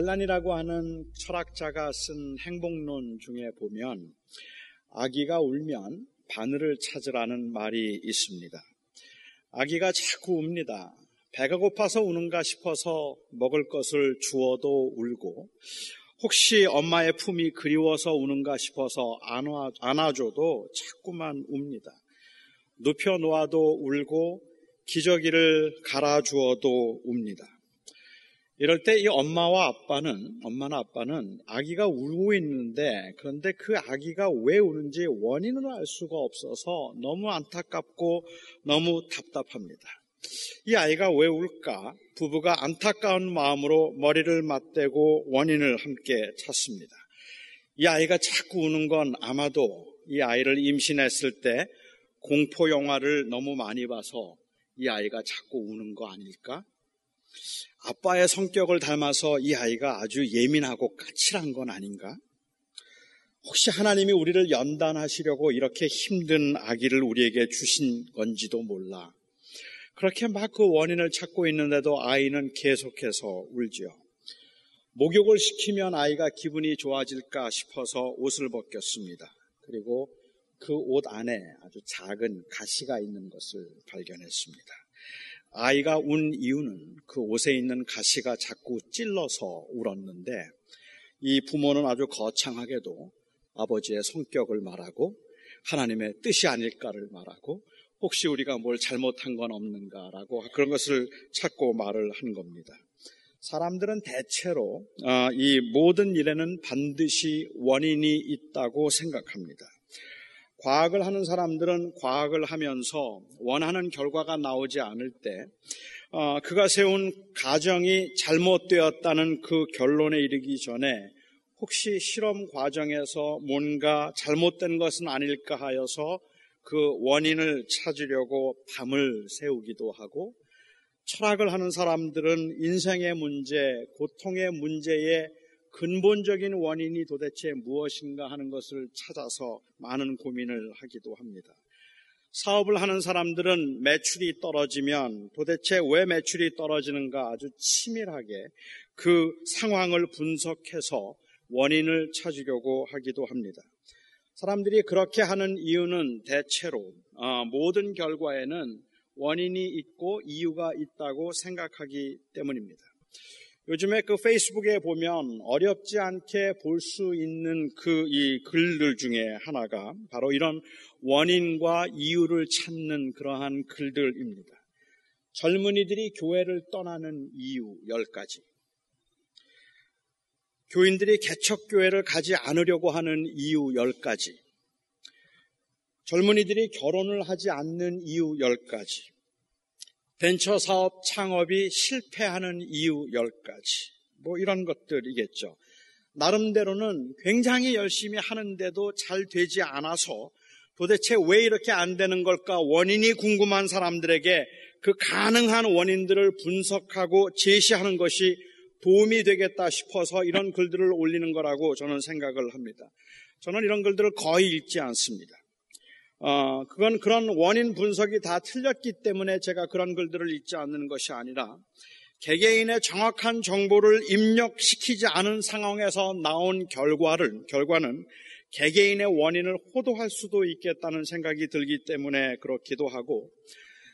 알란이라고 하는 철학자가 쓴 행복론 중에 보면 아기가 울면 바늘을 찾으라는 말이 있습니다. 아기가 자꾸 웁니다. 배가 고파서 우는가 싶어서 먹을 것을 주어도 울고 혹시 엄마의 품이 그리워서 우는가 싶어서 안아, 안아줘도 자꾸만 웁니다. 눕혀 놓아도 울고 기저귀를 갈아주어도 웁니다. 이럴 때 이 엄마와 아빠는, 엄마나 아빠는 아기가 울고 있는데 그런데 그 아기가 왜 우는지 원인을 알 수가 없어서 너무 안타깝고 너무 답답합니다. 이 아이가 왜 울까? 부부가 안타까운 마음으로 머리를 맞대고 원인을 함께 찾습니다. 이 아이가 자꾸 우는 건 아마도 이 아이를 임신했을 때 공포 영화를 너무 많이 봐서 이 아이가 자꾸 우는 거 아닐까? 아빠의 성격을 닮아서 이 아이가 아주 예민하고 까칠한 건 아닌가? 혹시 하나님이 우리를 연단하시려고 이렇게 힘든 아기를 우리에게 주신 건지도 몰라. 그렇게 막 그 원인을 찾고 있는데도 아이는 계속해서 울지요. 목욕을 시키면 아이가 기분이 좋아질까 싶어서 옷을 벗겼습니다. 그리고 그 옷 안에 아주 작은 가시가 있는 것을 발견했습니다. 아이가 운 이유는 그 옷에 있는 가시가 자꾸 찔러서 울었는데 이 부모는 아주 거창하게도 아버지의 성격을 말하고 하나님의 뜻이 아닐까를 말하고 혹시 우리가 뭘 잘못한 건 없는가라고 그런 것을 찾고 말을 한 겁니다. 사람들은 대체로 아, 이 모든 일에는 반드시 원인이 있다고 생각합니다. 과학을 하는 사람들은 과학을 하면서 원하는 결과가 나오지 않을 때 어, 그가 세운 가정이 잘못되었다는 그 결론에 이르기 전에 혹시 실험 과정에서 뭔가 잘못된 것은 아닐까 하여서 그 원인을 찾으려고 밤을 세우기도 하고 철학을 하는 사람들은 인생의 문제, 고통의 문제에 근본적인 원인이 도대체 무엇인가 하는 것을 찾아서 많은 고민을 하기도 합니다. 사업을 하는 사람들은 매출이 떨어지면 도대체 왜 매출이 떨어지는가 아주 치밀하게 그 상황을 분석해서 원인을 찾으려고 하기도 합니다. 사람들이 그렇게 하는 이유는 대체로 어, 모든 결과에는 원인이 있고 이유가 있다고 생각하기 때문입니다. 요즘에 그 페이스북에 보면 어렵지 않게 볼 수 있는 그 이 글들 중에 하나가 바로 이런 원인과 이유를 찾는 그러한 글들입니다. 젊은이들이 교회를 떠나는 이유 10가지. 교인들이 개척교회를 가지 않으려고 하는 이유 10가지. 젊은이들이 결혼을 하지 않는 이유 10가지. 벤처 사업 창업이 실패하는 이유 10가지. 뭐 이런 것들이겠죠. 나름대로는 굉장히 열심히 하는데도 잘 되지 않아서 도대체 왜 이렇게 안 되는 걸까 원인이 궁금한 사람들에게 그 가능한 원인들을 분석하고 제시하는 것이 도움이 되겠다 싶어서 이런 글들을 올리는 거라고 저는 생각을 합니다. 저는 이런 글들을 거의 읽지 않습니다. 어, 그건 그런 원인 분석이 다 틀렸기 때문에 제가 그런 글들을 읽지 않는 것이 아니라 개개인의 정확한 정보를 입력시키지 않은 상황에서 나온 결과를, 결과는 개개인의 원인을 호도할 수도 있겠다는 생각이 들기 때문에 그렇기도 하고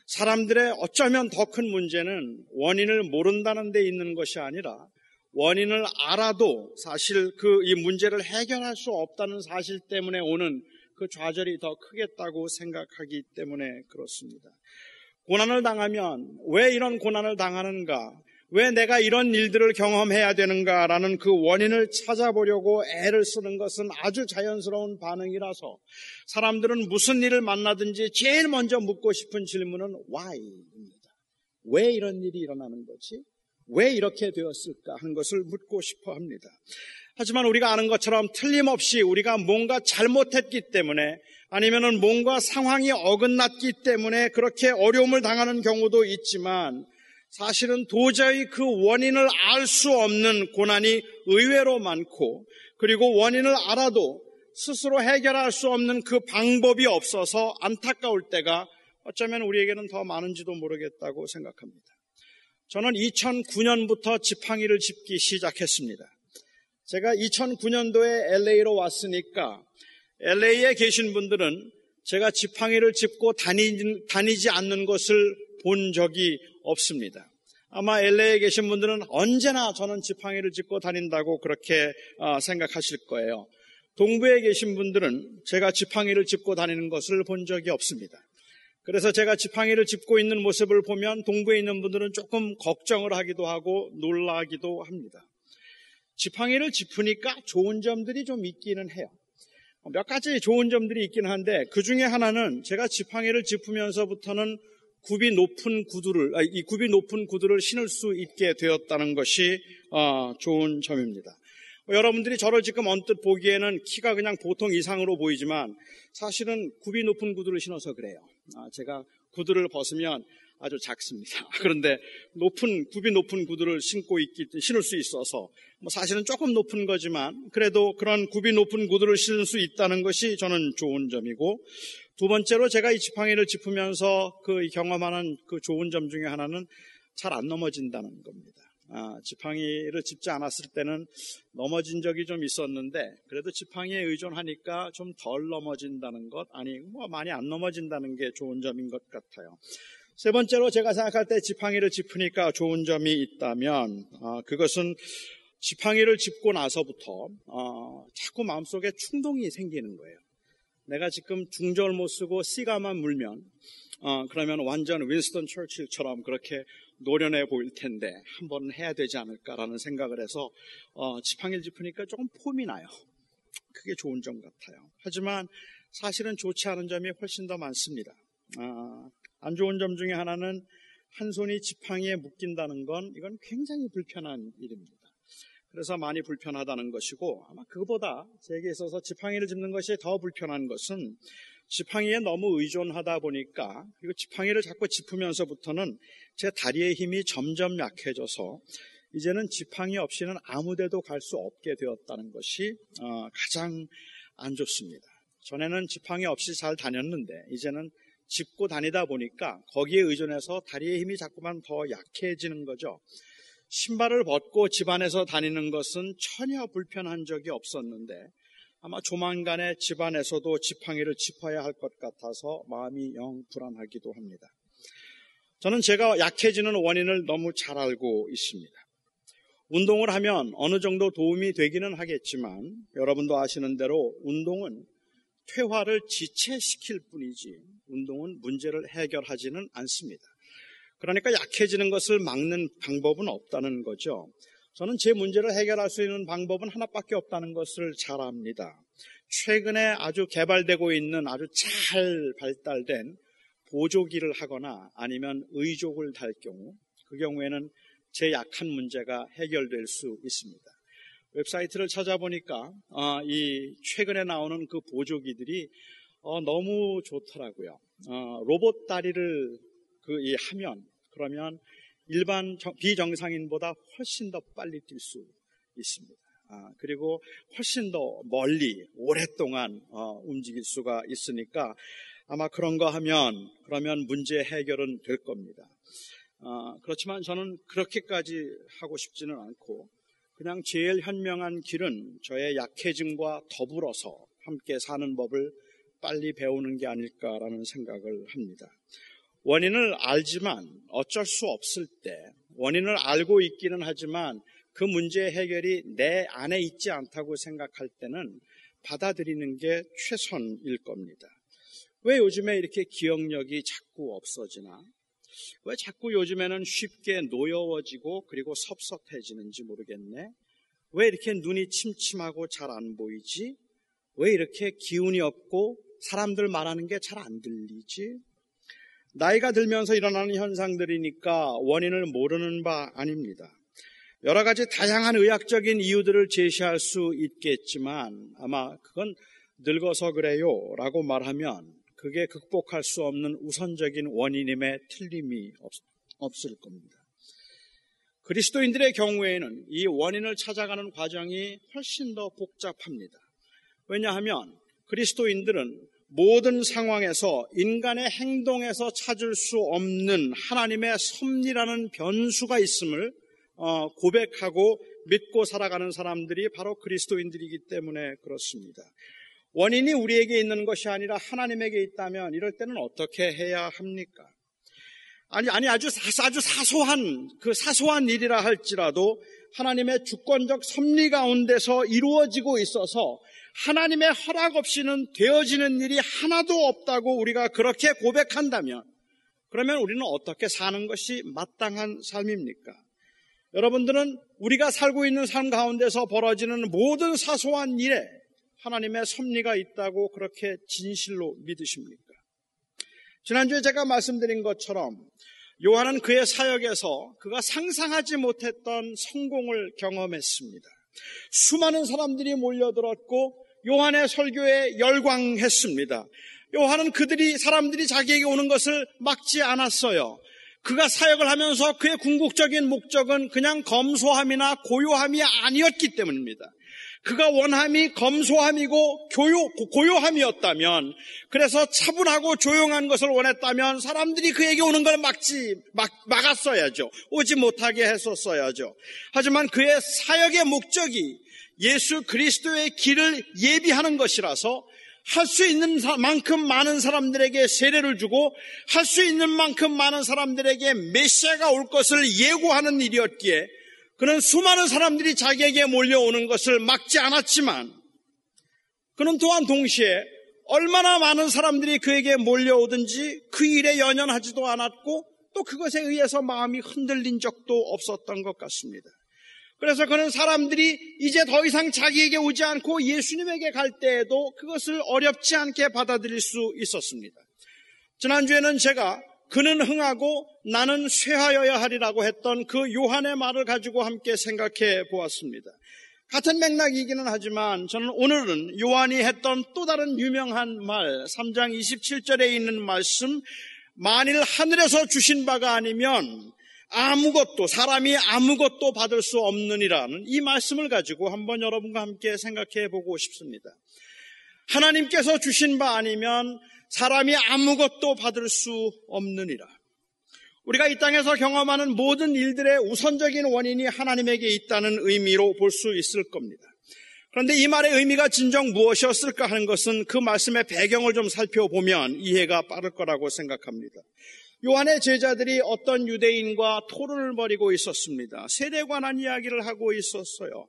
사람들의 어쩌면 더 큰 문제는 원인을 모른다는 데 있는 것이 아니라 원인을 알아도 사실 그 이 문제를 해결할 수 없다는 사실 때문에 오는 그 좌절이 더 크겠다고 생각하기 때문에 그렇습니다. 고난을 당하면 왜 이런 고난을 당하는가? 왜 내가 이런 일들을 경험해야 되는가라는 그 원인을 찾아보려고 애를 쓰는 것은 아주 자연스러운 반응이라서 사람들은 무슨 일을 만나든지 제일 먼저 묻고 싶은 질문은 why입니다. 왜 이런 일이 일어나는 거지? 왜 이렇게 되었을까 하는 것을 묻고 싶어 합니다. 하지만 우리가 아는 것처럼 틀림없이 우리가 뭔가 잘못했기 때문에 아니면은 뭔가 상황이 어긋났기 때문에 그렇게 어려움을 당하는 경우도 있지만 사실은 도저히 그 원인을 알 수 없는 고난이 의외로 많고 그리고 원인을 알아도 스스로 해결할 수 없는 그 방법이 없어서 안타까울 때가 어쩌면 우리에게는 더 많은지도 모르겠다고 생각합니다. 저는 2009년부터 지팡이를 짚기 시작했습니다. 제가 2009년도에 LA로 왔으니까 LA에 계신 분들은 제가 지팡이를 짚고 다니, 다니지 않는 것을 본 적이 없습니다. 아마 LA에 계신 분들은 언제나 저는 지팡이를 짚고 다닌다고 그렇게 어, 생각하실 거예요. 동부에 계신 분들은 제가 지팡이를 짚고 다니는 것을 본 적이 없습니다. 그래서 제가 지팡이를 짚고 있는 모습을 보면 동부에 있는 분들은 조금 걱정을 하기도 하고 놀라기도 합니다. 지팡이를 짚으니까 좋은 점들이 좀 있기는 해요. 몇 가지 좋은 점들이 있긴 한데 그 중에 하나는 제가 지팡이를 짚으면서부터는 굽이 높은 구두를 이 굽이 높은 구두를 신을 수 있게 되었다는 것이 어, 좋은 점입니다. 여러분들이 저를 지금 언뜻 보기에는 키가 그냥 보통 이상으로 보이지만 사실은 굽이 높은 구두를 신어서 그래요. 아, 제가 구두를 벗으면 아주 작습니다. 그런데 높은 굽이 높은 구두를 신고 있기 신을 수 있어서 뭐 사실은 조금 높은 거지만 그래도 그런 굽이 높은 구두를 신을 수 있다는 것이 저는 좋은 점이고 두 번째로 제가 이 지팡이를 짚으면서 그 경험하는 그 좋은 점 중에 하나는 잘 안 넘어진다는 겁니다. 아, 지팡이를 짚지 않았을 때는 넘어진 적이 좀 있었는데 그래도 지팡이에 의존하니까 좀 덜 넘어진다는 것 아니 뭐 많이 안 넘어진다는 게 좋은 점인 것 같아요. 세 번째로 제가 생각할 때 지팡이를 짚으니까 좋은 점이 있다면 아, 그것은 지팡이를 짚고 나서부터 어, 자꾸 마음속에 충동이 생기는 거예요. 내가 지금 중절을 못 쓰고 C가만 물면 어, 그러면 완전 윈스턴 처칠처럼 그렇게 노련해 보일 텐데 한 번은 해야 되지 않을까라는 생각을 해서 어, 지팡이를 짚으니까 조금 폼이 나요. 그게 좋은 점 같아요. 하지만 사실은 좋지 않은 점이 훨씬 더 많습니다. 아, 안 좋은 점 중에 하나는 한 손이 지팡이에 묶인다는 건 이건 굉장히 불편한 일입니다. 그래서 많이 불편하다는 것이고 아마 그보다 제게 있어서 지팡이를 짚는 것이 더 불편한 것은 지팡이에 너무 의존하다 보니까 그리고 지팡이를 자꾸 짚으면서부터는 제 다리의 힘이 점점 약해져서 이제는 지팡이 없이는 아무데도 갈 수 없게 되었다는 것이 어, 가장 안 좋습니다. 전에는 지팡이 없이 잘 다녔는데 이제는 짚고 다니다 보니까 거기에 의존해서 다리의 힘이 자꾸만 더 약해지는 거죠. 신발을 벗고 집 안에서 다니는 것은 전혀 불편한 적이 없었는데 아마 조만간에 집 안에서도 지팡이를 짚어야 할 것 같아서 마음이 영 불안하기도 합니다. 저는 제가 약해지는 원인을 너무 잘 알고 있습니다. 운동을 하면 어느 정도 도움이 되기는 하겠지만 여러분도 아시는 대로 운동은 퇴화를 지체시킬 뿐이지 운동은 문제를 해결하지는 않습니다. 그러니까 약해지는 것을 막는 방법은 없다는 거죠. 저는 제 문제를 해결할 수 있는 방법은 하나밖에 없다는 것을 잘 압니다. 최근에 아주 개발되고 있는 아주 잘 발달된 보조기를 하거나 아니면 의족을 달 경우 그 경우에는 제 약한 문제가 해결될 수 있습니다. 웹사이트를 찾아보니까 어, 이 최근에 나오는 그 보조기들이 어, 너무 좋더라고요. 어, 로봇 다리를 그 이 하면 그러면 일반 비정상인보다 훨씬 더 빨리 뛸 수 있습니다. 아, 그리고 훨씬 더 멀리 오랫동안 어, 움직일 수가 있으니까 아마 그런 거 하면 그러면 문제 해결은 될 겁니다. 어, 그렇지만 저는 그렇게까지 하고 싶지는 않고 그냥 제일 현명한 길은 저의 약해짐과 더불어서 함께 사는 법을 빨리 배우는 게 아닐까라는 생각을 합니다. 원인을 알지만 어쩔 수 없을 때 원인을 알고 있기는 하지만 그 문제 해결이 내 안에 있지 않다고 생각할 때는 받아들이는 게 최선일 겁니다. 왜 요즘에 이렇게 기억력이 자꾸 없어지나? 왜 자꾸 요즘에는 쉽게 노여워지고 그리고 섭섭해지는지 모르겠네. 왜 이렇게 눈이 침침하고 잘 안 보이지? 왜 이렇게 기운이 없고 사람들 말하는 게 잘 안 들리지? 나이가 들면서 일어나는 현상들이니까 원인을 모르는 바 아닙니다. 여러 가지 다양한 의학적인 이유들을 제시할 수 있겠지만 아마 그건 늙어서 그래요 라고 말하면 그게 극복할 수 없는 우선적인 원인임에 틀림이 없, 을 겁니다. 그리스도인들의 경우에는 이 원인을 찾아가는 과정이 훨씬 더 복잡합니다. 왜냐하면 그리스도인들은 모든 상황에서 인간의 행동에서 찾을 수 없는 하나님의 섭리라는 변수가 있음을 어, 고백하고 믿고 살아가는 사람들이 바로 그리스도인들이기 때문에 그렇습니다. 원인이 우리에게 있는 것이 아니라 하나님에게 있다면 이럴 때는 어떻게 해야 합니까? 아니, 아니, 아주, 아주 사소한, 그 사소한 일이라 할지라도 하나님의 주권적 섭리 가운데서 이루어지고 있어서 하나님의 허락 없이는 되어지는 일이 하나도 없다고 우리가 그렇게 고백한다면 그러면 우리는 어떻게 사는 것이 마땅한 삶입니까? 여러분들은 우리가 살고 있는 삶 가운데서 벌어지는 모든 사소한 일에 하나님의 섭리가 있다고 그렇게 진실로 믿으십니까? 지난주에 제가 말씀드린 것처럼 요한은 그의 사역에서 그가 상상하지 못했던 성공을 경험했습니다. 수많은 사람들이 몰려들었고 요한의 설교에 열광했습니다. 요한은 그들이 사람들이 자기에게 오는 것을 막지 않았어요. 그가 사역을 하면서 그의 궁극적인 목적은 그냥 검소함이나 고요함이 아니었기 때문입니다. 그가 원함이 검소함이고 교요, 고요함이었다면, 그래서 차분하고 조용한 것을 원했다면 사람들이 그에게 오는 걸 막지, 막, 막았어야죠. 오지 못하게 했었어야죠. 하지만 그의 사역의 목적이 예수 그리스도의 길을 예비하는 것이라서 할수 있는 만큼 많은 사람들에게 세례를 주고 할 수 있는 만큼 많은 사람들에게 메시아가 올 것을 예고하는 일이었기에 그는 수많은 사람들이 자기에게 몰려오는 것을 막지 않았지만 그는 또한 동시에 얼마나 많은 사람들이 그에게 몰려오든지 그 일에 연연하지도 않았고 또 그것에 의해서 마음이 흔들린 적도 없었던 것 같습니다. 그래서 그는 사람들이 이제 더 이상 자기에게 오지 않고 예수님에게 갈 때에도 그것을 어렵지 않게 받아들일 수 있었습니다. 지난주에는 제가 그는 흥하고 나는 쇠하여야 하리라고 했던 그 요한의 말을 가지고 함께 생각해 보았습니다. 같은 맥락이기는 하지만 저는 오늘은 요한이 했던 또 다른 유명한 말, 3장 27절에 있는 말씀, 만일 하늘에서 주신 바가 아니면 아무것도 사람이 아무것도 받을 수 없느니라는 이 말씀을 가지고 한번 여러분과 함께 생각해 보고 싶습니다. 하나님께서 주신 바 아니면 사람이 아무것도 받을 수 없느니라. 우리가 이 땅에서 경험하는 모든 일들의 우선적인 원인이 하나님에게 있다는 의미로 볼 수 있을 겁니다. 그런데 이 말의 의미가 진정 무엇이었을까 하는 것은 그 말씀의 배경을 좀 살펴보면 이해가 빠를 거라고 생각합니다. 요한의 제자들이 어떤 유대인과 토론을 벌이고 있었습니다. 세례 관한 이야기를 하고 있었어요.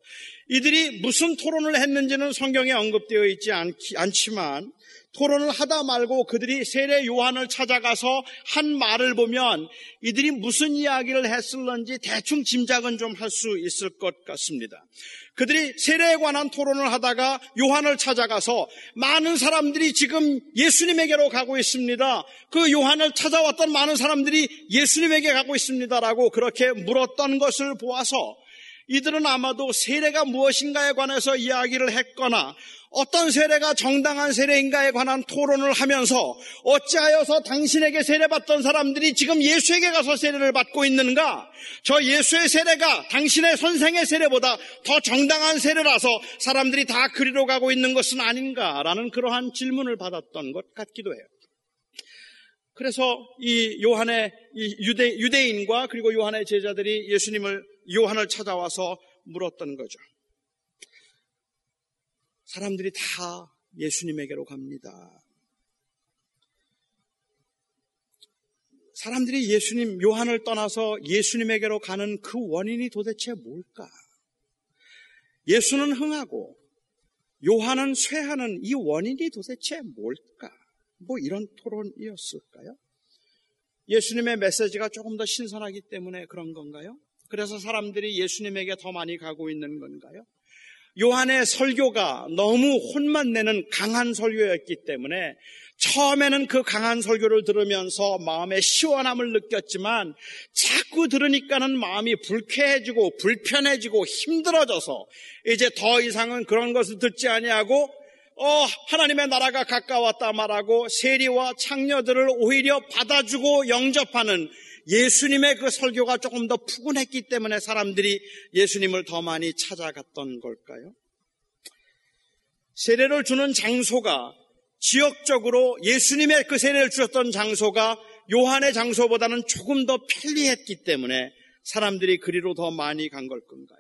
이들이 무슨 토론을 했는지는 성경에 언급되어 있지 않지만 토론을 하다 말고 그들이 세례 요한을 찾아가서 한 말을 보면 이들이 무슨 이야기를 했을런지 대충 짐작은 좀 할 수 있을 것 같습니다. 그들이 세례에 관한 토론을 하다가 요한을 찾아가서 많은 사람들이 지금 예수님에게로 가고 있습니다. 그 요한을 찾아왔던 많은 사람들이 예수님에게 가고 있습니다라고 그렇게 물었던 것을 보아서 이들은 아마도 세례가 무엇인가에 관해서 이야기를 했거나 어떤 세례가 정당한 세례인가에 관한 토론을 하면서 어찌하여서 당신에게 세례받던 사람들이 지금 예수에게 가서 세례를 받고 있는가? 저 예수의 세례가 당신의 선생의 세례보다 더 정당한 세례라서 사람들이 다 그리로 가고 있는 것은 아닌가라는 그러한 질문을 받았던 것 같기도 해요. 그래서 이 요한의 이 유대, 유대인과 그리고 요한의 제자들이 예수님을 요한을 찾아와서 물었던 거죠. 사람들이 다 예수님에게로 갑니다. 사람들이 예수님, 요한을 떠나서 예수님에게로 가는 그 원인이 도대체 뭘까? 예수는 흥하고 요한은 쇠하는 이 원인이 도대체 뭘까? 뭐 이런 토론이었을까요? 예수님의 메시지가 조금 더 신선하기 때문에 그런 건가요? 그래서 사람들이 예수님에게 더 많이 가고 있는 건가요? 요한의 설교가 너무 혼만 내는 강한 설교였기 때문에 처음에는 그 강한 설교를 들으면서 마음의 시원함을 느꼈지만 자꾸 들으니까는 마음이 불쾌해지고 불편해지고 힘들어져서 이제 더 이상은 그런 것을 듣지 아니하고 어, 하나님의 나라가 가까웠다 말하고 세리와 창녀들을 오히려 받아주고 영접하는 예수님의 그 설교가 조금 더 푸근했기 때문에 사람들이 예수님을 더 많이 찾아갔던 걸까요? 세례를 주는 장소가 지역적으로 예수님의 그 세례를 주셨던 장소가 요한의 장소보다는 조금 더 편리했기 때문에 사람들이 그리로 더 많이 간 걸 건가요?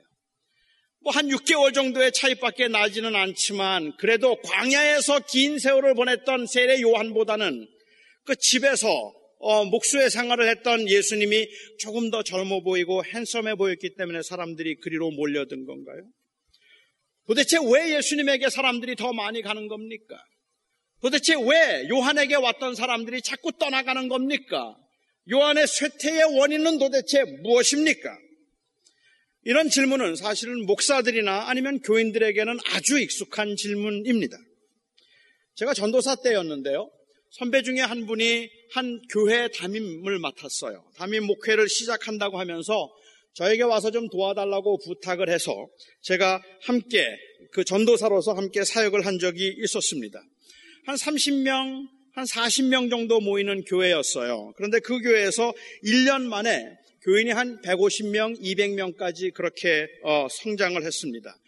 뭐 한 6개월 정도의 차이밖에 나지는 않지만 그래도 광야에서 긴 세월을 보냈던 세례 요한보다는 그 집에서 어, 목수의 생활을 했던 예수님이 조금 더 젊어 보이고 핸섬해 보였기 때문에 사람들이 그리로 몰려든 건가요? 도대체 왜 예수님에게 사람들이 더 많이 가는 겁니까? 도대체 왜 요한에게 왔던 사람들이 자꾸 떠나가는 겁니까? 요한의 쇠퇴의 원인은 도대체 무엇입니까? 이런 질문은 사실은 목사들이나 아니면 교인들에게는 아주 익숙한 질문입니다. 제가 전도사 때였는데요. 선배 중에 한 분이 한 교회 담임을 맡았어요. 담임 목회를 시작한다고 하면서 저에게 와서 좀 도와달라고 부탁을 해서 제가 함께 그 전도사로서 함께 사역을 한 적이 있었습니다. 한 30명, 한 40명 정도 모이는 교회였어요. 그런데 그 교회에서 1년 만에 교인이 한 150명, 200명까지 그렇게 어, 성장을 했습니다.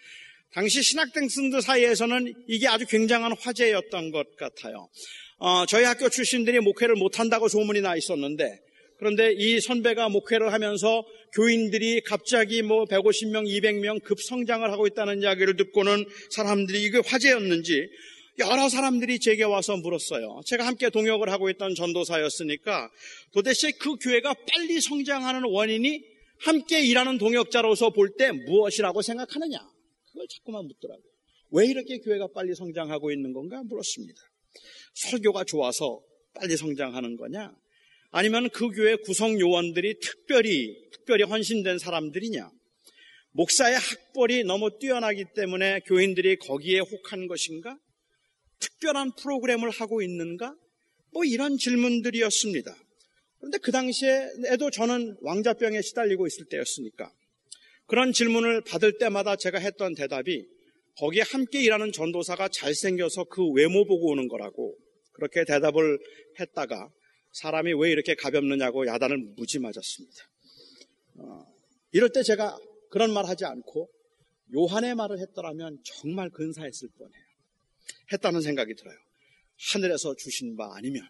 당시 신학생들 사이에서는 이게 아주 굉장한 화제였던 것 같아요. 어, 저희 학교 출신들이 목회를 못한다고 소문이 나 있었는데 그런데 이 선배가 목회를 하면서 교인들이 갑자기 뭐 150명, 200명 급성장을 하고 있다는 이야기를 듣고는 사람들이 이게 화제였는지 여러 사람들이 제게 와서 물었어요. 제가 함께 동역을 하고 있던 전도사였으니까 도대체 그 교회가 빨리 성장하는 원인이 함께 일하는 동역자로서 볼 때 무엇이라고 생각하느냐? 그걸 자꾸만 묻더라고요. 왜 이렇게 교회가 빨리 성장하고 있는 건가 물었습니다. 설교가 좋아서 빨리 성장하는 거냐? 아니면 그 교회 구성 요원들이 특별히 특별히 헌신된 사람들이냐? 목사의 학벌이 너무 뛰어나기 때문에 교인들이 거기에 혹한 것인가? 특별한 프로그램을 하고 있는가? 뭐 이런 질문들이었습니다. 그런데 그 당시에도 저는 왕자병에 시달리고 있을 때였으니까 그런 질문을 받을 때마다 제가 했던 대답이 거기에 함께 일하는 전도사가 잘생겨서 그 외모 보고 오는 거라고 그렇게 대답을 했다가 사람이 왜 이렇게 가볍느냐고 야단을 무지 맞았습니다. 어, 이럴 때 제가 그런 말 하지 않고 요한의 말을 했더라면 정말 근사했을 뻔해요. 했다는 생각이 들어요. 하늘에서 주신 바 아니면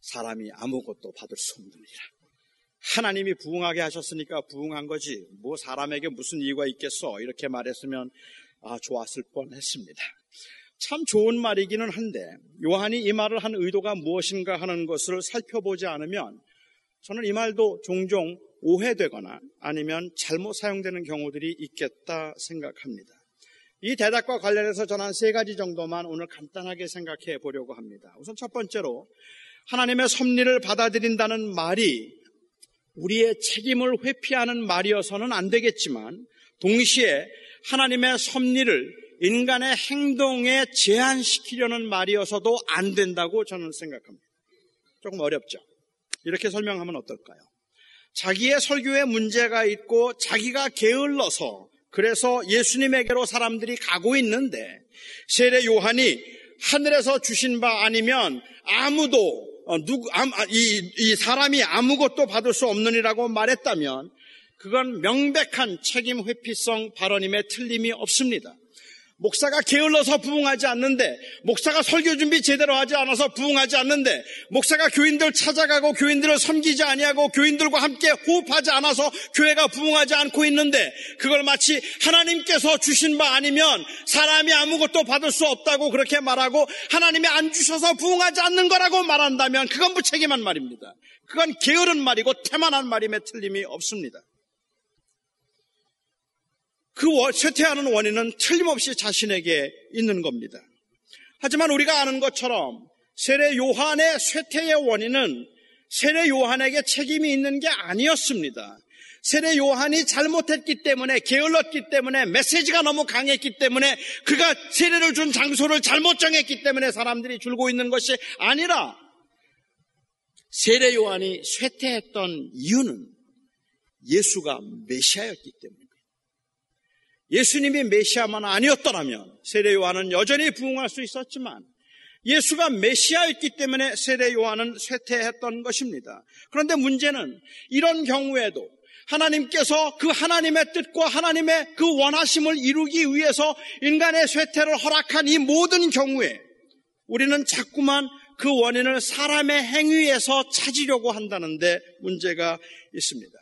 사람이 아무것도 받을 수 일이라. 하나님이 부흥하게 하셨으니까 부흥한 거지. 뭐 사람에게 무슨 이유가 있겠어? 이렇게 말했으면 아 좋았을 뻔 했습니다. 참 좋은 말이기는 한데 요한이 이 말을 한 의도가 무엇인가 하는 것을 살펴보지 않으면 저는 이 말도 종종 오해되거나 아니면 잘못 사용되는 경우들이 있겠다 생각합니다. 이 대답과 관련해서 저는 한 세 가지 정도만 오늘 간단하게 생각해 보려고 합니다. 우선 첫 번째로 하나님의 섭리를 받아들인다는 말이 우리의 책임을 회피하는 말이어서는 안 되겠지만 동시에 하나님의 섭리를 인간의 행동에 제한시키려는 말이어서도 안 된다고 저는 생각합니다. 조금 어렵죠. 이렇게 설명하면 어떨까요? 자기의 설교에 문제가 있고 자기가 게을러서 그래서 예수님에게로 사람들이 가고 있는데 세례 요한이 하늘에서 주신 바 아니면 아무도 어, 누구 아, 이, 이 사람이 아무것도 받을 수 없느니라고 말했다면 그건 명백한 책임 회피성 발언임에 틀림이 없습니다. 목사가 게을러서 부흥하지 않는데, 목사가 설교 준비 제대로 하지 않아서 부흥하지 않는데, 목사가 교인들 찾아가고 교인들을 섬기지 아니하고 교인들과 함께 호흡하지 않아서 교회가 부흥하지 않고 있는데, 그걸 마치 하나님께서 주신 바 아니면 사람이 아무것도 받을 수 없다고 그렇게 말하고 하나님이 안 주셔서 부흥하지 않는 거라고 말한다면 그건 무책임한 말입니다. 그건 게으른 말이고 태만한 말임에 틀림이 없습니다. 그 쇠퇴하는 원인은 틀림없이 자신에게 있는 겁니다. 하지만 우리가 아는 것처럼 세례 요한의 쇠퇴의 원인은 세례 요한에게 책임이 있는 게 아니었습니다. 세례 요한이 잘못했기 때문에 게을렀기 때문에 메시지가 너무 강했기 때문에 그가 세례를 준 장소를 잘못 정했기 때문에 사람들이 줄고 있는 것이 아니라 세례 요한이 쇠퇴했던 이유는 예수가 메시아였기 때문에 예수님이 메시아만 아니었더라면 세례 요한은 여전히 부흥할 수 있었지만 예수가 메시아였기 때문에 세례 요한은 쇠퇴했던 것입니다. 그런데 문제는 이런 경우에도 하나님께서 그 하나님의 뜻과 하나님의 그 원하심을 이루기 위해서 인간의 쇠퇴를 허락한 이 모든 경우에 우리는 자꾸만 그 원인을 사람의 행위에서 찾으려고 한다는데 문제가 있습니다.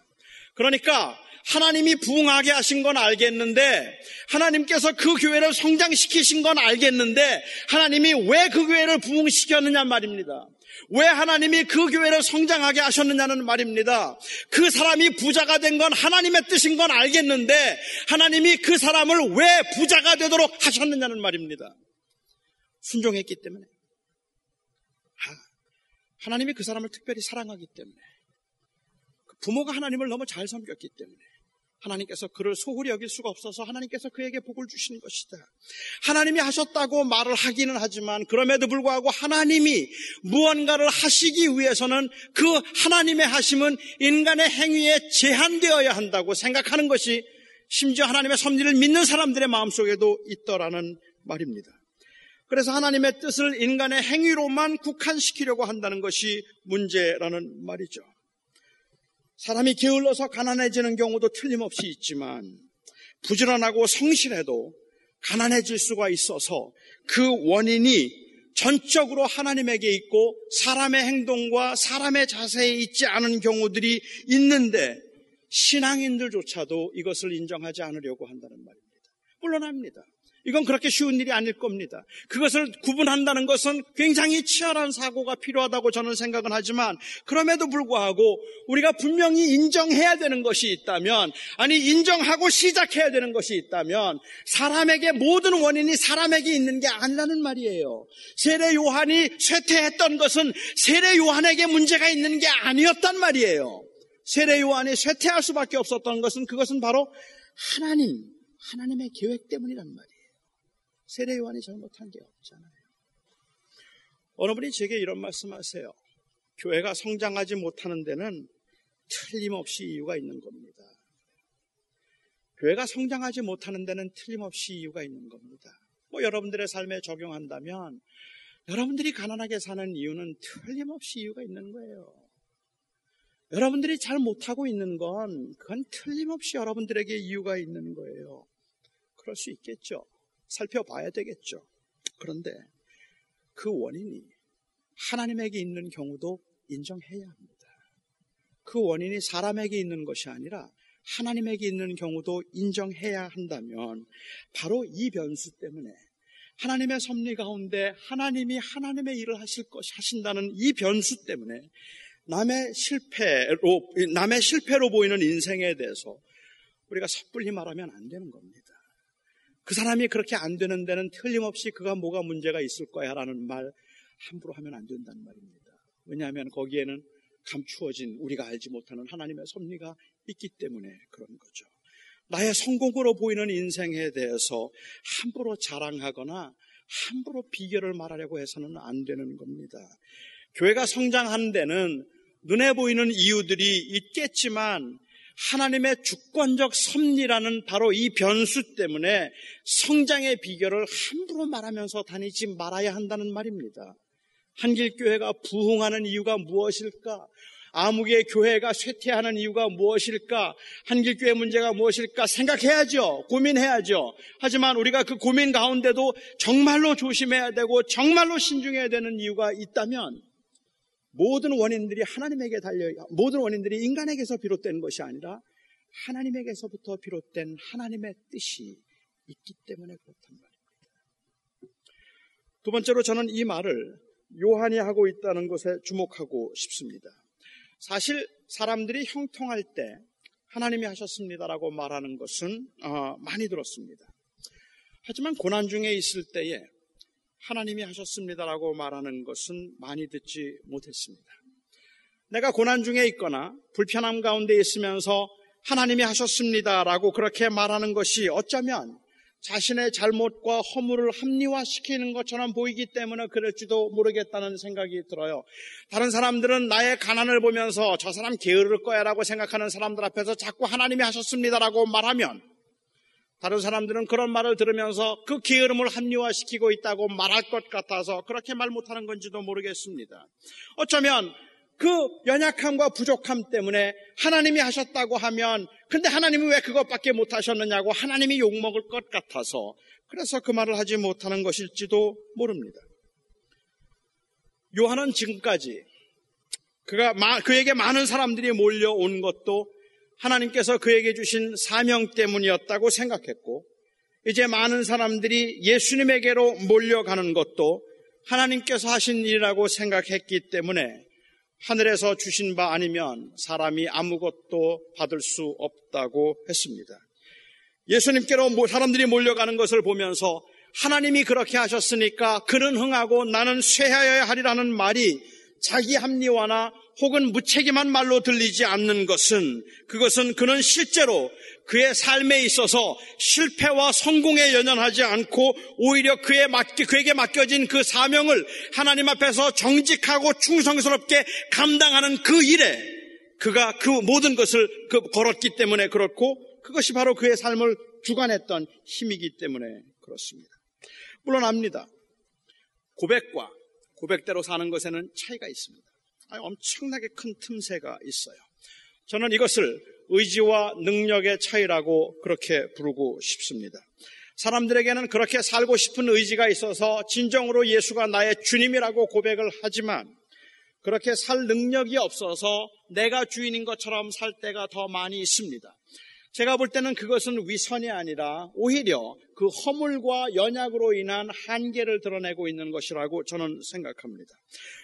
그러니까 하나님이 부흥하게 하신 건 알겠는데 하나님께서 그 교회를 성장시키신 건 알겠는데 하나님이 왜 그 교회를 부흥시켰느냐 말입니다. 왜 하나님이 그 교회를 성장하게 하셨느냐는 말입니다. 그 사람이 부자가 된 건 하나님의 뜻인 건 알겠는데 하나님이 그 사람을 왜 부자가 되도록 하셨느냐는 말입니다. 순종했기 때문에. 하나님이 그 사람을 특별히 사랑하기 때문에. 그 부모가 하나님을 너무 잘 섬겼기 때문에. 하나님께서 그를 소홀히 여길 수가 없어서 하나님께서 그에게 복을 주시는 것이다. 하나님이 하셨다고 말을 하기는 하지만 그럼에도 불구하고 하나님이 무언가를 하시기 위해서는 그 하나님의 하심은 인간의 행위에 제한되어야 한다고 생각하는 것이 심지어 하나님의 섭리를 믿는 사람들의 마음속에도 있더라는 말입니다. 그래서 하나님의 뜻을 인간의 행위로만 국한시키려고 한다는 것이 문제라는 말이죠. 사람이 게을러서 가난해지는 경우도 틀림없이 있지만 부지런하고 성실해도 가난해질 수가 있어서 그 원인이 전적으로 하나님에게 있고 사람의 행동과 사람의 자세에 있지 않은 경우들이 있는데 신앙인들조차도 이것을 인정하지 않으려고 한다는 말입니다. 물론합니다. 이건 그렇게 쉬운 일이 아닐 겁니다. 그것을 구분한다는 것은 굉장히 치열한 사고가 필요하다고 저는 생각은 하지만 그럼에도 불구하고 우리가 분명히 인정해야 되는 것이 있다면 아니 인정하고 시작해야 되는 것이 있다면 사람에게 모든 원인이 사람에게 있는 게 아니라는 말이에요. 세례 요한이 쇠퇴했던 것은 세례 요한에게 문제가 있는 게 아니었단 말이에요. 세례 요한이 쇠퇴할 수밖에 없었던 것은 그것은 바로 하나님, 하나님의 계획 때문이란 말이에요. 세례 요한이 잘못한 게 없잖아요. 어느 분이 제게 이런 말씀하세요. 교회가 성장하지 못하는 데는 틀림없이 이유가 있는 겁니다. 교회가 성장하지 못하는 데는 틀림없이 이유가 있는 겁니다. 뭐 여러분들의 삶에 적용한다면 여러분들이 가난하게 사는 이유는 틀림없이 이유가 있는 거예요. 여러분들이 잘 못하고 있는 건 그건 틀림없이 여러분들에게 이유가 있는 거예요. 그럴 수 있겠죠. 살펴봐야 되겠죠. 그런데 그 원인이 하나님에게 있는 경우도 인정해야 합니다. 그 원인이 사람에게 있는 것이 아니라 하나님에게 있는 경우도 인정해야 한다면 바로 이 변수 때문에 하나님의 섭리 가운데 하나님이 하나님의 일을 하실 것이 하신다는 이 변수 때문에 남의 실패로 남의 실패로 보이는 인생에 대해서 우리가 섣불리 말하면 안 되는 겁니다. 그 사람이 그렇게 안 되는 데는 틀림없이 그가 뭐가 문제가 있을 거야 라는 말 함부로 하면 안 된다는 말입니다. 왜냐하면 거기에는 감추어진 우리가 알지 못하는 하나님의 섭리가 있기 때문에 그런 거죠. 나의 성공으로 보이는 인생에 대해서 함부로 자랑하거나 함부로 비결을 말하려고 해서는 안 되는 겁니다. 교회가 성장하는 데는 눈에 보이는 이유들이 있겠지만 하나님의 주권적 섭리라는 바로 이 변수 때문에 성장의 비결을 함부로 말하면서 다니지 말아야 한다는 말입니다. 한길교회가 부흥하는 이유가 무엇일까? 아무개 교회가 쇠퇴하는 이유가 무엇일까? 한길교회 문제가 무엇일까? 생각해야죠. 고민해야죠. 하지만 우리가 그 고민 가운데도 정말로 조심해야 되고 정말로 신중해야 되는 이유가 있다면 모든 원인들이 하나님에게 달려, 모든 원인들이 인간에게서 비롯된 것이 아니라 하나님에게서부터 비롯된 하나님의 뜻이 있기 때문에 그렇단 말입니다. 두 번째로 저는 이 말을 요한이 하고 있다는 것에 주목하고 싶습니다. 사실 사람들이 형통할 때 하나님이 하셨습니다라고 말하는 것은 어, 많이 들었습니다. 하지만 고난 중에 있을 때에 하나님이 하셨습니다라고 말하는 것은 많이 듣지 못했습니다. 내가 고난 중에 있거나 불편함 가운데 있으면서 하나님이 하셨습니다라고 그렇게 말하는 것이 어쩌면 자신의 잘못과 허물을 합리화시키는 것처럼 보이기 때문에 그럴지도 모르겠다는 생각이 들어요. 다른 사람들은 나의 가난을 보면서 저 사람 게으를 거야라고 생각하는 사람들 앞에서 자꾸 하나님이 하셨습니다라고 말하면 다른 사람들은 그런 말을 들으면서 그 게으름을 합리화시키고 있다고 말할 것 같아서 그렇게 말 못하는 건지도 모르겠습니다. 어쩌면 그 연약함과 부족함 때문에 하나님이 하셨다고 하면 근데 하나님은 왜 그것밖에 못하셨느냐고 하나님이 욕먹을 것 같아서 그래서 그 말을 하지 못하는 것일지도 모릅니다. 요한은 지금까지 그가 그에게 많은 사람들이 몰려온 것도 하나님께서 그에게 주신 사명 때문이었다고 생각했고 이제 많은 사람들이 예수님에게로 몰려가는 것도 하나님께서 하신 일이라고 생각했기 때문에 하늘에서 주신 바 아니면 사람이 아무것도 받을 수 없다고 했습니다. 예수님께로 사람들이 몰려가는 것을 보면서 하나님이 그렇게 하셨으니까 그는 흥하고 나는 쇠하여야 하리라는 말이 자기 합리화나 혹은 무책임한 말로 들리지 않는 것은 그것은 그는 실제로 그의 삶에 있어서 실패와 성공에 연연하지 않고 오히려 그에 맡기, 그에게 맡겨진 그 사명을 하나님 앞에서 정직하고 충성스럽게 감당하는 그 일에 그가 그 모든 것을 그 걸었기 때문에 그렇고 그것이 바로 그의 삶을 주관했던 힘이기 때문에 그렇습니다. 물론 압니다. 고백과 고백대로 사는 것에는 차이가 있습니다. 엄청나게 큰 틈새가 있어요. 저는 이것을 의지와 능력의 차이라고 그렇게 부르고 싶습니다. 사람들에게는 그렇게 살고 싶은 의지가 있어서 진정으로 예수가 나의 주님이라고 고백을 하지만 그렇게 살 능력이 없어서 내가 주인인 것처럼 살 때가 더 많이 있습니다. 제가 볼 때는 그것은 위선이 아니라 오히려 그 허물과 연약으로 인한 한계를 드러내고 있는 것이라고 저는 생각합니다.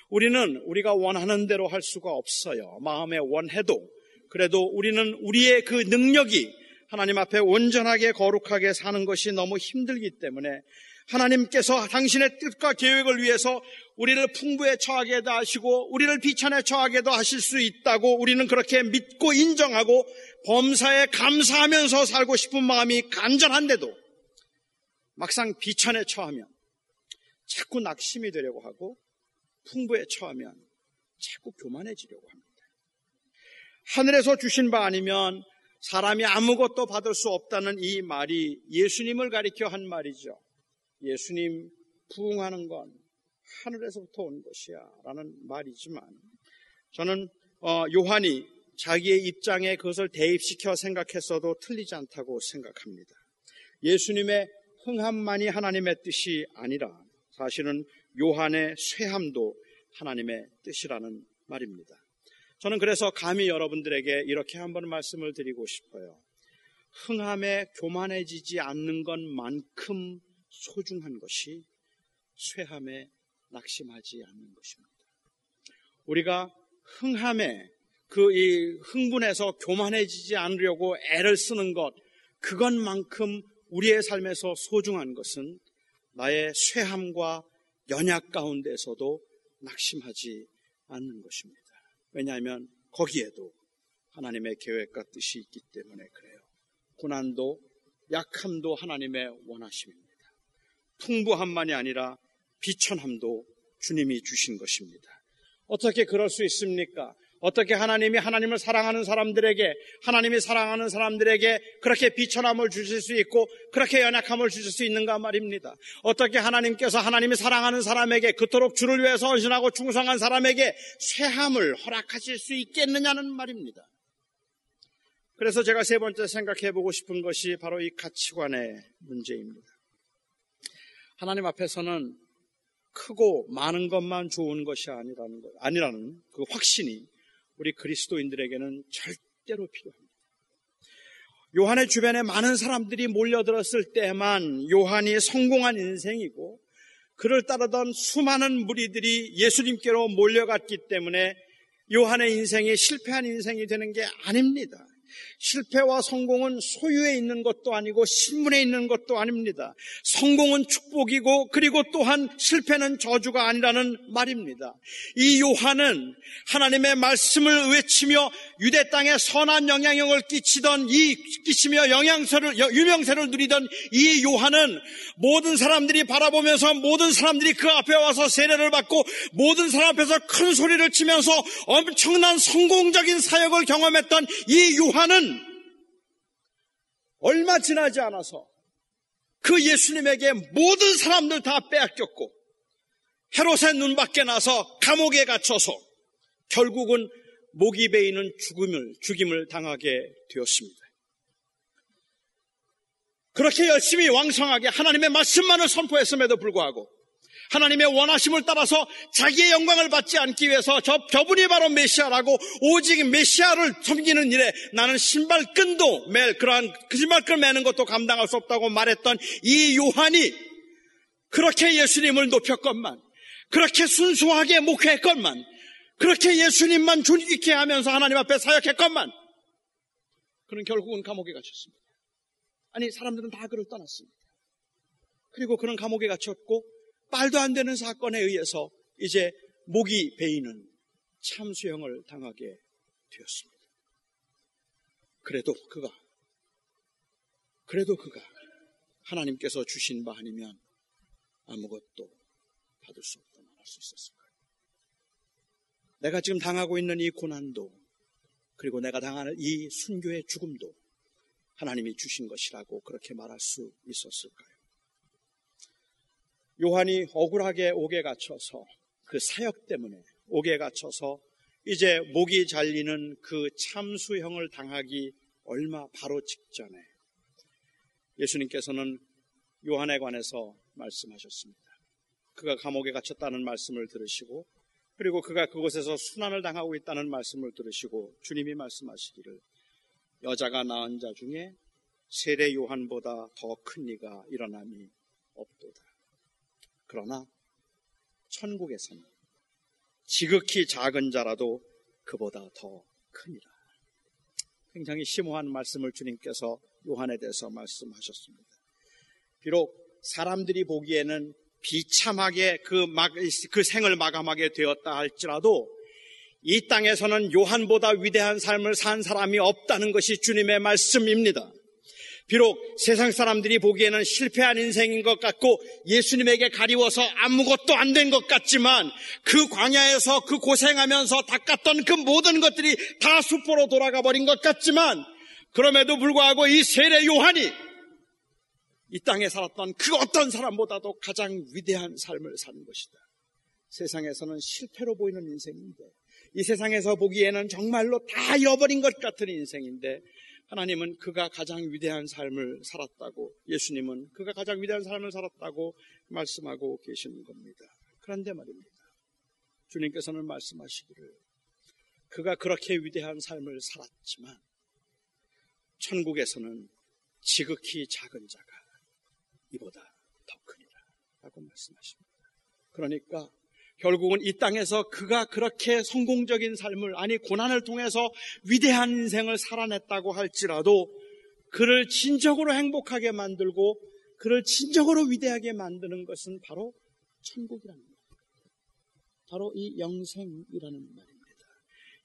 우리는 우리가 원하는 대로 할 수가 없어요. 마음에 원해도. 그래도 우리는 우리의 그 능력이 하나님 앞에 온전하게 거룩하게 사는 것이 너무 힘들기 때문에 하나님께서 당신의 뜻과 계획을 위해서 우리를 풍부에 처하게도 하시고 우리를 비천에 처하게도 하실 수 있다고 우리는 그렇게 믿고 인정하고 범사에 감사하면서 살고 싶은 마음이 간절한데도 막상 비천에 처하면 자꾸 낙심이 되려고 하고 풍부에 처하면 자꾸 교만해지려고 합니다. 하늘에서 주신 바 아니면 사람이 아무것도 받을 수 없다는 이 말이 예수님을 가리켜 한 말이죠. 예수님 부흥하는 건 하늘에서부터 온 것이야 라는 말이지만 저는 어, 요한이 자기의 입장에 그것을 대입시켜 생각했어도 틀리지 않다고 생각합니다. 예수님의 흥함만이 하나님의 뜻이 아니라 사실은 요한의 쇠함도 하나님의 뜻이라는 말입니다. 저는 그래서 감히 여러분들에게 이렇게 한번 말씀을 드리고 싶어요. 흥함에 교만해지지 않는 것만큼 소중한 것이 쇠함에 낙심하지 않는 것입니다. 우리가 흥함에 그 이 흥분해서 교만해지지 않으려고 애를 쓰는 것, 그것만큼 우리의 삶에서 소중한 것은 나의 쇠함과 연약 가운데서도 낙심하지 않는 것입니다. 왜냐하면 거기에도 하나님의 계획과 뜻이 있기 때문에 그래요. 고난도 약함도 하나님의 원하심입니다. 풍부함만이 아니라 비천함도 주님이 주신 것입니다. 어떻게 그럴 수 있습니까? 어떻게 하나님이 하나님을 사랑하는 사람들에게 하나님이 사랑하는 사람들에게 그렇게 비천함을 주실 수 있고 그렇게 연약함을 주실 수 있는가 말입니다. 어떻게 하나님께서 하나님이 사랑하는 사람에게 그토록 주를 위해서 헌신하고 충성한 사람에게 쇠함을 허락하실 수 있겠느냐는 말입니다. 그래서 제가 세 번째 생각해 보고 싶은 것이 바로 이 가치관의 문제입니다. 하나님 앞에서는 크고 많은 것만 좋은 것이 아니라는 것, 아니라는 그 확신이 우리 그리스도인들에게는 절대로 필요합니다. 요한의 주변에 많은 사람들이 몰려들었을 때만 요한이 성공한 인생이고 그를 따르던 수많은 무리들이 예수님께로 몰려갔기 때문에 요한의 인생이 실패한 인생이 되는 게 아닙니다. 실패와 성공은 소유에 있는 것도 아니고 신분에 있는 것도 아닙니다. 성공은 축복이고 그리고 또한 실패는 저주가 아니라는 말입니다. 이 요한은 하나님의 말씀을 외치며 유대 땅에 선한 영향력을 끼치던 이 끼치며 영향세를 유명세를 누리던 이 요한은 모든 사람들이 바라보면서 모든 사람들이 그 앞에 와서 세례를 받고 모든 사람 앞에서 큰 소리를 치면서 엄청난 성공적인 사역을 경험했던 이 요한 은 얼마 지나지 않아서 그 예수님에게 모든 사람들 다 빼앗겼고 헤롯의 눈밖에 나서 감옥에 갇혀서 결국은 목이 베이는 죽음을 죽임을 당하게 되었습니다. 그렇게 열심히 왕성하게 하나님의 말씀만을 선포했음에도 불구하고 하나님의 원하심을 따라서 자기의 영광을 받지 않기 위해서 저, 저분이 바로 메시아라고 오직 메시아를 섬기는 일에 나는 신발끈도 멜 그러한 그 신발끈 매는 것도 감당할 수 없다고 말했던 이 요한이 그렇게 예수님을 높였건만 그렇게 순수하게 목회했건만 그렇게 예수님만 존귀케 하면서 하나님 앞에 사역했건만 그는 결국은 감옥에 갇혔습니다. 아니 사람들은 다 그를 떠났습니다. 그리고 그는 감옥에 갇혔고 말도 안 되는 사건에 의해서 이제 목이 베이는 참수형을 당하게 되었습니다. 그래도 그가, 그래도 그가 하나님께서 주신 바 아니면 아무것도 받을 수 없다 말할 수 있었을까요? 내가 지금 당하고 있는 이 고난도, 그리고 내가 당하는 이 순교의 죽음도 하나님이 주신 것이라고 그렇게 말할 수 있었을까요? 요한이 억울하게 옥에 갇혀서 그 사역 때문에 옥에 갇혀서 이제 목이 잘리는 그 참수형을 당하기 얼마 바로 직전에 예수님께서는 요한에 관해서 말씀하셨습니다. 그가 감옥에 갇혔다는 말씀을 들으시고 그리고 그가 그곳에서 순환을 당하고 있다는 말씀을 들으시고 주님이 말씀하시기를 여자가 낳은 자 중에 세례 요한보다 더 큰 이가 일어남이 없도다. 그러나 천국에서는 지극히 작은 자라도 그보다 더 크니라. 굉장히 심오한 말씀을 주님께서 요한에 대해서 말씀하셨습니다. 비록 사람들이 보기에는 비참하게 그, 막, 그 생을 마감하게 되었다 할지라도 이 땅에서는 요한보다 위대한 삶을 산 사람이 없다는 것이 주님의 말씀입니다. 비록 세상 사람들이 보기에는 실패한 인생인 것 같고 예수님에게 가리워서 아무것도 안 된 것 같지만 그 광야에서 그 고생하면서 닦았던 그 모든 것들이 다 수포로 돌아가 버린 것 같지만 그럼에도 불구하고 이 세례 요한이 이 땅에 살았던 그 어떤 사람보다도 가장 위대한 삶을 사는 것이다. 세상에서는 실패로 보이는 인생인데 이 세상에서 보기에는 정말로 다 잃어버린 것 같은 인생인데 하나님은 그가 가장 위대한 삶을 살았다고 예수님은 그가 가장 위대한 삶을 살았다고 말씀하고 계시는 겁니다. 그런데 말입니다. 주님께서는 말씀하시기를 그가 그렇게 위대한 삶을 살았지만 천국에서는 지극히 작은 자가 이보다 더 크니라 라고 말씀하십니다. 그러니까 결국은 이 땅에서 그가 그렇게 성공적인 삶을, 아니, 고난을 통해서 위대한 인생을 살아냈다고 할지라도 그를 진정으로 행복하게 만들고 그를 진정으로 위대하게 만드는 것은 바로 천국이라는 겁니다. 바로 이 영생이라는 말입니다.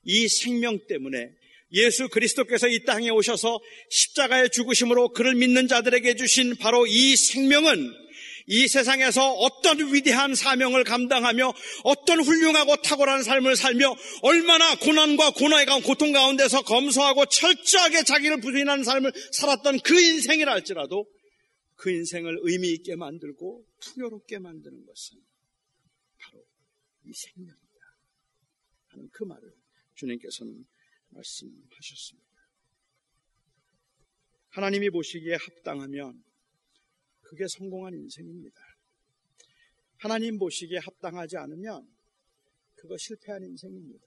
이 생명 때문에 예수 그리스도께서 이 땅에 오셔서 십자가의 죽으심으로 그를 믿는 자들에게 주신 바로 이 생명은 이 세상에서 어떤 위대한 사명을 감당하며 어떤 훌륭하고 탁월한 삶을 살며 얼마나 고난과 고난의 고통 가운데서 검소하고 철저하게 자기를 부인하는 삶을 살았던 그 인생이라 할지라도 그 인생을 의미 있게 만들고 풍요롭게 만드는 것은 바로 이 생명이다 하는 그 말을 주님께서는 말씀하셨습니다. 하나님이 보시기에 합당하면 그게 성공한 인생입니다. 하나님 보시기에 합당하지 않으면 그거 실패한 인생입니다.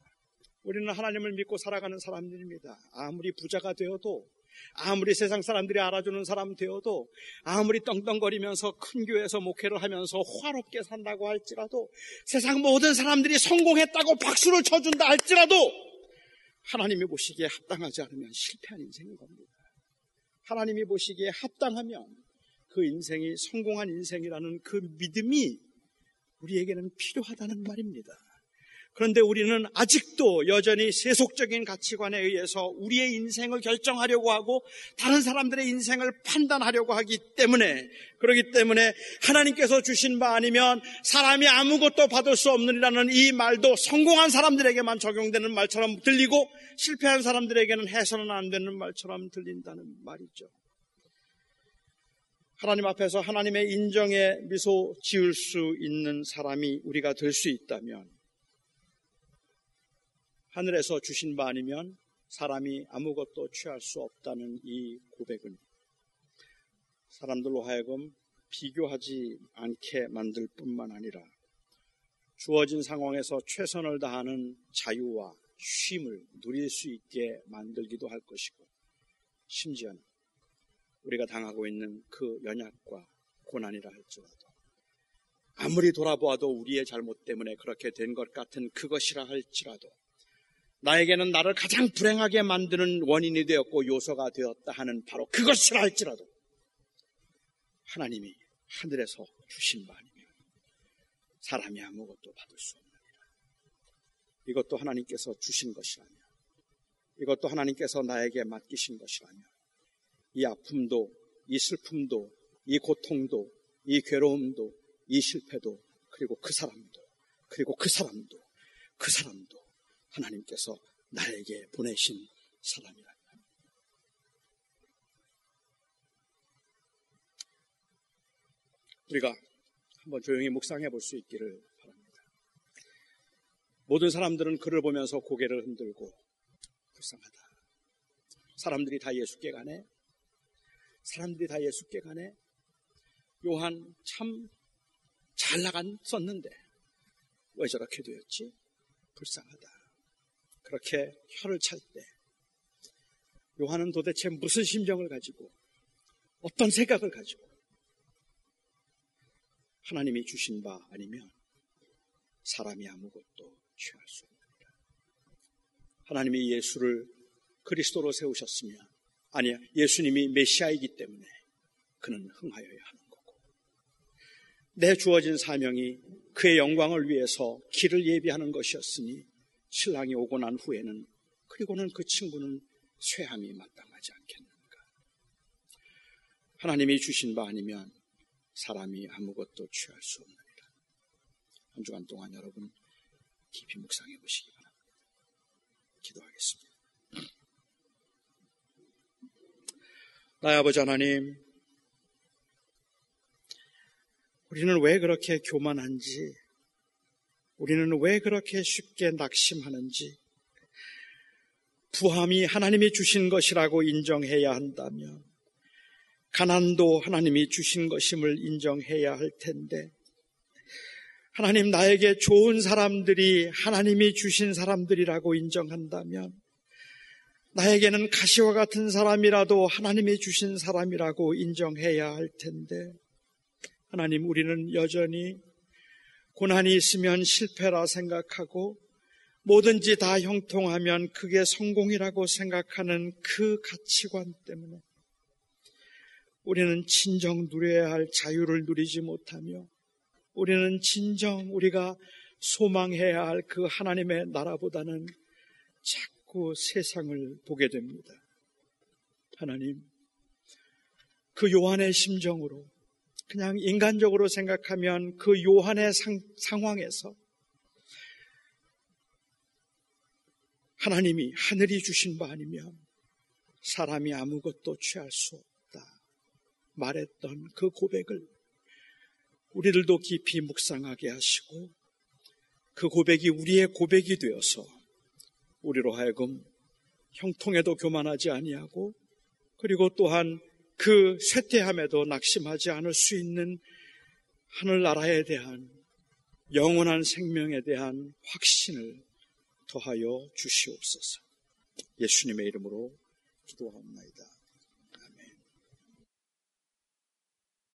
우리는 하나님을 믿고 살아가는 사람들입니다. 아무리 부자가 되어도 아무리 세상 사람들이 알아주는 사람 되어도 아무리 떵떵거리면서 큰 교회에서 목회를 하면서 화롭게 산다고 할지라도 세상 모든 사람들이 성공했다고 박수를 쳐준다 할지라도 하나님이 보시기에 합당하지 않으면 실패한 인생인 겁니다. 하나님이 보시기에 합당하면 그 인생이 성공한 인생이라는 그 믿음이 우리에게는 필요하다는 말입니다. 그런데 우리는 아직도 여전히 세속적인 가치관에 의해서 우리의 인생을 결정하려고 하고 다른 사람들의 인생을 판단하려고 하기 때문에 그러기 때문에 하나님께서 주신 바 아니면 사람이 아무것도 받을 수 없느니라는 이 말도 성공한 사람들에게만 적용되는 말처럼 들리고 실패한 사람들에게는 해서는 안 되는 말처럼 들린다는 말이죠. 하나님 앞에서 하나님의 인정에 미소 지을 수 있는 사람이 우리가 될 수 있다면 하늘에서 주신 바 아니면 사람이 아무것도 취할 수 없다는 이 고백은 사람들로 하여금 비교하지 않게 만들 뿐만 아니라 주어진 상황에서 최선을 다하는 자유와 쉼을 누릴 수 있게 만들기도 할 것이고, 심지어는 우리가 당하고 있는 그 연약과 고난이라 할지라도, 아무리 돌아보아도 우리의 잘못 때문에 그렇게 된 것 같은 그것이라 할지라도, 나에게는 나를 가장 불행하게 만드는 원인이 되었고 요소가 되었다 하는 바로 그것이라 할지라도, 하나님이 하늘에서 주신 바 아니면 사람이 아무것도 받을 수 없느니라. 이것도 하나님께서 주신 것이라면, 이것도 하나님께서 나에게 맡기신 것이라면, 이 아픔도, 이 슬픔도, 이 고통도, 이 괴로움도, 이 실패도, 그리고 그 사람도, 그리고 그 사람도, 그 사람도 하나님께서 나에게 보내신 사람이라. 우리가 한번 조용히 묵상해 볼 수 있기를 바랍니다. 모든 사람들은 그를 보면서 고개를 흔들고 불쌍하다. 사람들이 다 예수께 가네. 사람들이 다 예수께 가네. 요한 참 잘 나갔었는데 왜 저렇게 되었지? 불쌍하다. 그렇게 혀를 찰 때 요한은 도대체 무슨 심정을 가지고 어떤 생각을 가지고 하나님이 주신 바 아니면 사람이 아무것도 취할 수 없습니다. 하나님이 예수를 그리스도로 세우셨으면 아니야 예수님이 메시아이기 때문에 그는 흥하여야 하는 거고 내 주어진 사명이 그의 영광을 위해서 길을 예비하는 것이었으니 신랑이 오고 난 후에는 그리고는 그 친구는 쇠함이 마땅하지 않겠는가. 하나님이 주신 바 아니면 사람이 아무것도 취할 수 없느니라. 한 주간 동안 여러분 깊이 묵상해 보시기 바랍니다. 기도하겠습니다. 나의 아버지 하나님, 우리는 왜 그렇게 교만한지, 우리는 왜 그렇게 쉽게 낙심하는지, 부함이 하나님이 주신 것이라고 인정해야 한다면, 가난도 하나님이 주신 것임을 인정해야 할 텐데, 하나님 나에게 좋은 사람들이 하나님이 주신 사람들이라고 인정한다면, 나에게는 가시와 같은 사람이라도 하나님이 주신 사람이라고 인정해야 할 텐데, 하나님, 우리는 여전히 고난이 있으면 실패라 생각하고, 뭐든지 다 형통하면 그게 성공이라고 생각하는 그 가치관 때문에 우리는 진정 누려야 할 자유를 누리지 못하며 우리는 진정 우리가 소망해야 할 그 하나님의 나라보다는 자꾸 세상을 보게 됩니다. 하나님, 그 요한의 심정으로 그냥 인간적으로 생각하면 그 요한의 상, 상황에서 하나님이 하늘이 주신 바 아니면 사람이 아무것도 취할 수 없다. 말했던 그 고백을 우리들도 깊이 묵상하게 하시고 그 고백이 우리의 고백이 되어서 우리로 하여금 형통에도 교만하지 아니하고 그리고 또한 그 쇠퇴함에도 낙심하지 않을 수 있는 하늘나라에 대한 영원한 생명에 대한 확신을 더하여 주시옵소서. 예수님의 이름으로 기도하옵나이다.